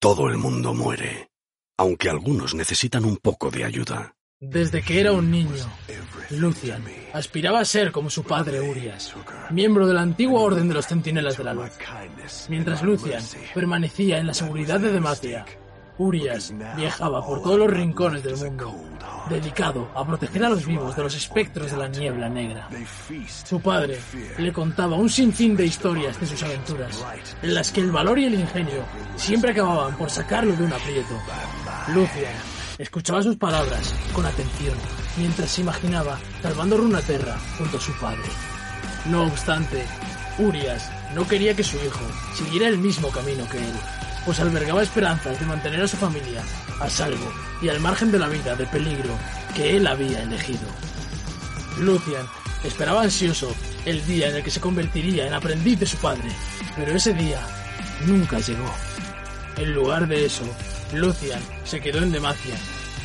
Todo el mundo muere, aunque algunos necesitan un poco de ayuda. Desde que era un niño, Lucian aspiraba a ser como su padre Urias, miembro de la antigua Orden de los Centinelas de la Luz. Mientras Lucian permanecía en la seguridad de Demacia, Urias viajaba por todos los rincones del mundo, dedicado a proteger a los vivos de los espectros de la niebla negra. Su padre le contaba un sinfín de historias de sus aventuras, en las que el valor y el ingenio siempre acababan por sacarlo de un aprieto. Lucian escuchaba sus palabras con atención, mientras se imaginaba salvando Runaterra junto a su padre. No obstante, Urias no quería que su hijo siguiera el mismo camino que él pues albergaba esperanzas de mantener a su familia a salvo y al margen de la vida de peligro que él había elegido. Lucian esperaba ansioso el día en el que se convertiría en aprendiz de su padre, pero ese día nunca llegó. En lugar de eso, Lucian se quedó en Demacia,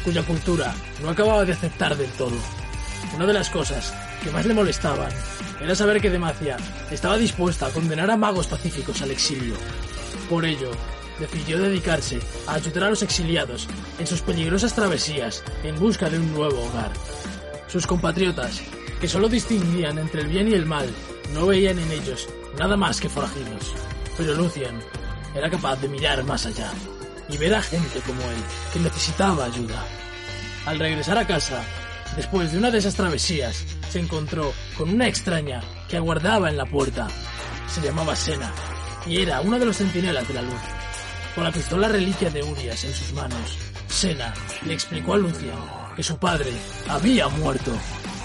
cuya cultura no acababa de aceptar del todo. Una de las cosas que más le molestaban era saber que Demacia estaba dispuesta a condenar a magos pacíficos al exilio. Por ello, decidió dedicarse a ayudar a los exiliados en sus peligrosas travesías en busca de un nuevo hogar. Sus compatriotas, que solo distinguían entre el bien y el mal, no veían en ellos nada más que forajidos. Pero Lucian era capaz de mirar más allá y ver a gente como él que necesitaba ayuda. Al regresar a casa, después de una de esas travesías, se encontró con una extraña que aguardaba en la puerta. Se llamaba Sena y era una de los centinelas de la luz. Con la pistola reliquia de Urias en sus manos, Sena le explicó a Lucian que su padre había muerto,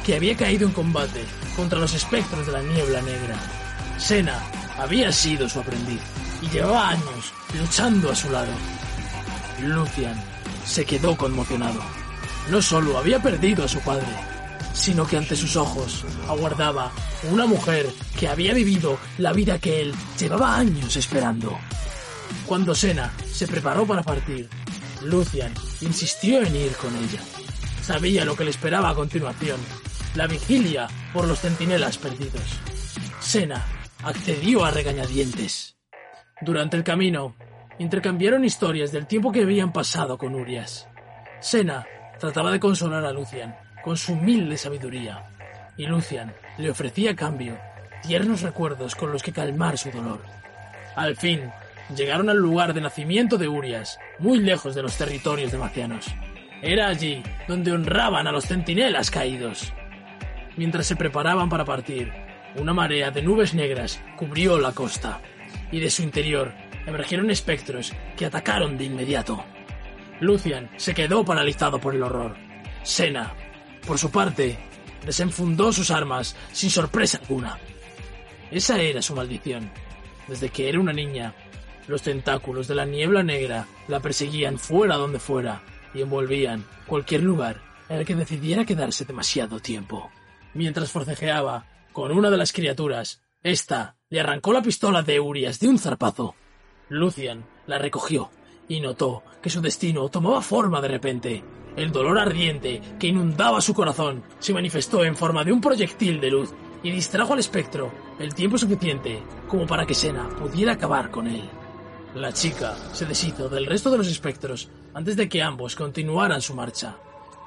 que había caído en combate contra los espectros de la niebla negra. Sena había sido su aprendiz y llevaba años luchando a su lado. Lucian se quedó conmocionado. No solo había perdido a su padre, sino que ante sus ojos aguardaba una mujer que había vivido la vida que él llevaba años esperando. Cuando Sena se preparó para partir, Lucian insistió en ir con ella. Sabía lo que le esperaba a continuación, la vigilia por los centinelas perdidos. Sena accedió a regañadientes. Durante el camino, intercambiaron historias del tiempo que habían pasado con Urias. Sena trataba de consolar a Lucian con su humilde sabiduría, y Lucian le ofrecía a cambio tiernos recuerdos con los que calmar su dolor. Al fin, llegaron al lugar de nacimiento de Urias, muy lejos de los territorios demacianos. Era allí donde honraban a los centinelas caídos. Mientras se preparaban para partir, una marea de nubes negras cubrió la costa, y de su interior emergieron espectros que atacaron de inmediato. Lucian se quedó paralizado por el horror. Sena, por su parte, desenfundó sus armas sin sorpresa alguna. Esa era su maldición. Desde que era una niña, los tentáculos de la niebla negra la perseguían fuera donde fuera y envolvían cualquier lugar en el que decidiera quedarse demasiado tiempo. Mientras forcejeaba con una de las criaturas, ésta le arrancó la pistola de Urias de un zarpazo. Lucian la recogió y notó que su destino tomaba forma de repente. El dolor ardiente que inundaba su corazón se manifestó en forma de un proyectil de luz y distrajo al espectro el tiempo suficiente como para que Sena pudiera acabar con él. La chica se deshizo del resto de los espectros antes de que ambos continuaran su marcha,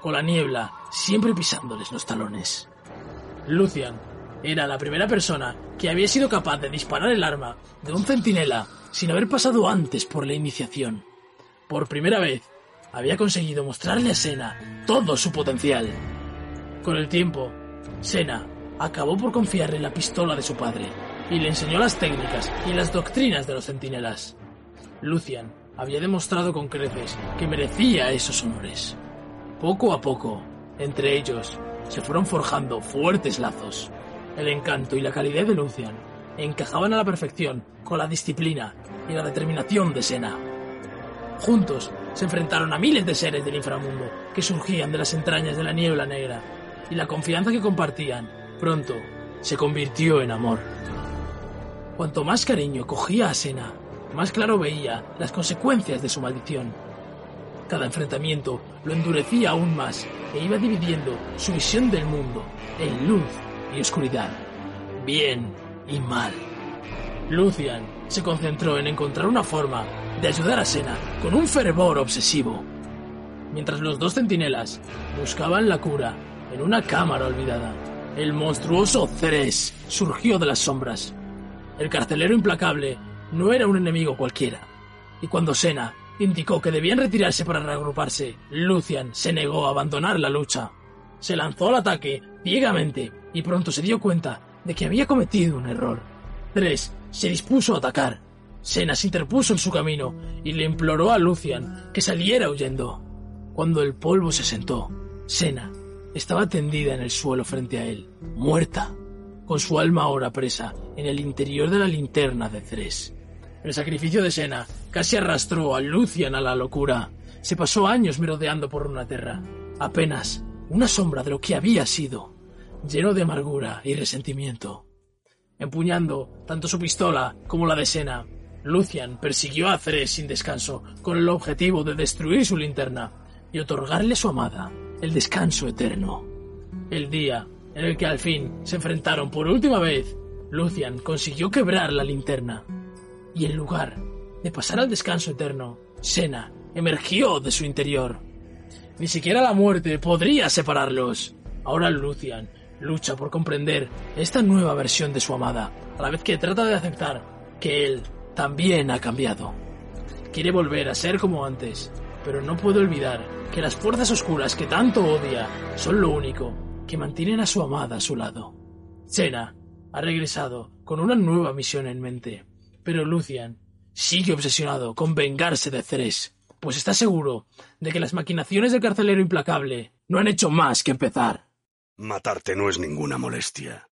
con la niebla siempre pisándoles los talones. Lucian era la primera persona que había sido capaz de disparar el arma de un centinela sin haber pasado antes por la iniciación. Por primera vez, había conseguido mostrarle a Sena todo su potencial. Con el tiempo, Sena acabó por confiarle la pistola de su padre y le enseñó las técnicas y las doctrinas de los centinelas. Lucian había demostrado con creces que merecía esos honores. Poco a poco, entre ellos, se fueron forjando fuertes lazos. El encanto y la calidad de Lucian encajaban a la perfección con la disciplina y la determinación de Sena. Juntos se enfrentaron a miles de seres del inframundo que surgían de las entrañas de la niebla negra, y la confianza que compartían pronto se convirtió en amor. Cuanto más cariño cogía a Sena, más claro veía las consecuencias de su maldición. Cada enfrentamiento lo endurecía aún más e iba dividiendo su visión del mundo en luz y oscuridad, bien y mal. Lucian se concentró en encontrar una forma de ayudar a Sena con un fervor obsesivo. Mientras los dos centinelas buscaban la cura en una cámara olvidada, el monstruoso Ceres surgió de las sombras. El carcelero implacable no era un enemigo cualquiera, y cuando Sena indicó que debían retirarse para reagruparse, Lucian se negó a abandonar la lucha. Se lanzó al ataque ciegamente y pronto se dio cuenta de que había cometido un error. Tres se dispuso a atacar. Sena se interpuso en su camino y le imploró a Lucian que saliera huyendo. Cuando el polvo se sentó, Sena estaba tendida en el suelo frente a él, muerta, con su alma ahora presa en el interior de la linterna de Ceres. El sacrificio de Sena casi arrastró a Lucian a la locura. Se pasó años merodeando por una tierra, apenas una sombra de lo que había sido, lleno de amargura y resentimiento. Empuñando tanto su pistola como la de Sena, Lucian persiguió a Ceres sin descanso con el objetivo de destruir su linterna y otorgarle a su amada el descanso eterno. El día en el que al fin se enfrentaron por última vez, Lucian consiguió quebrar la linterna. Y en lugar de pasar al descanso eterno, Sena emergió de su interior. Ni siquiera la muerte podría separarlos. Ahora Lucian lucha por comprender esta nueva versión de su amada, a la vez que trata de aceptar que él también ha cambiado. Quiere volver a ser como antes, pero no puede olvidar que las fuerzas oscuras que tanto odia son lo único que mantienen a su amada a su lado. Sena ha regresado con una nueva misión en mente, pero Lucian sigue obsesionado con vengarse de Ceres, pues está seguro de que las maquinaciones del carcelero implacable no han hecho más que empezar. Matarte no es ninguna molestia.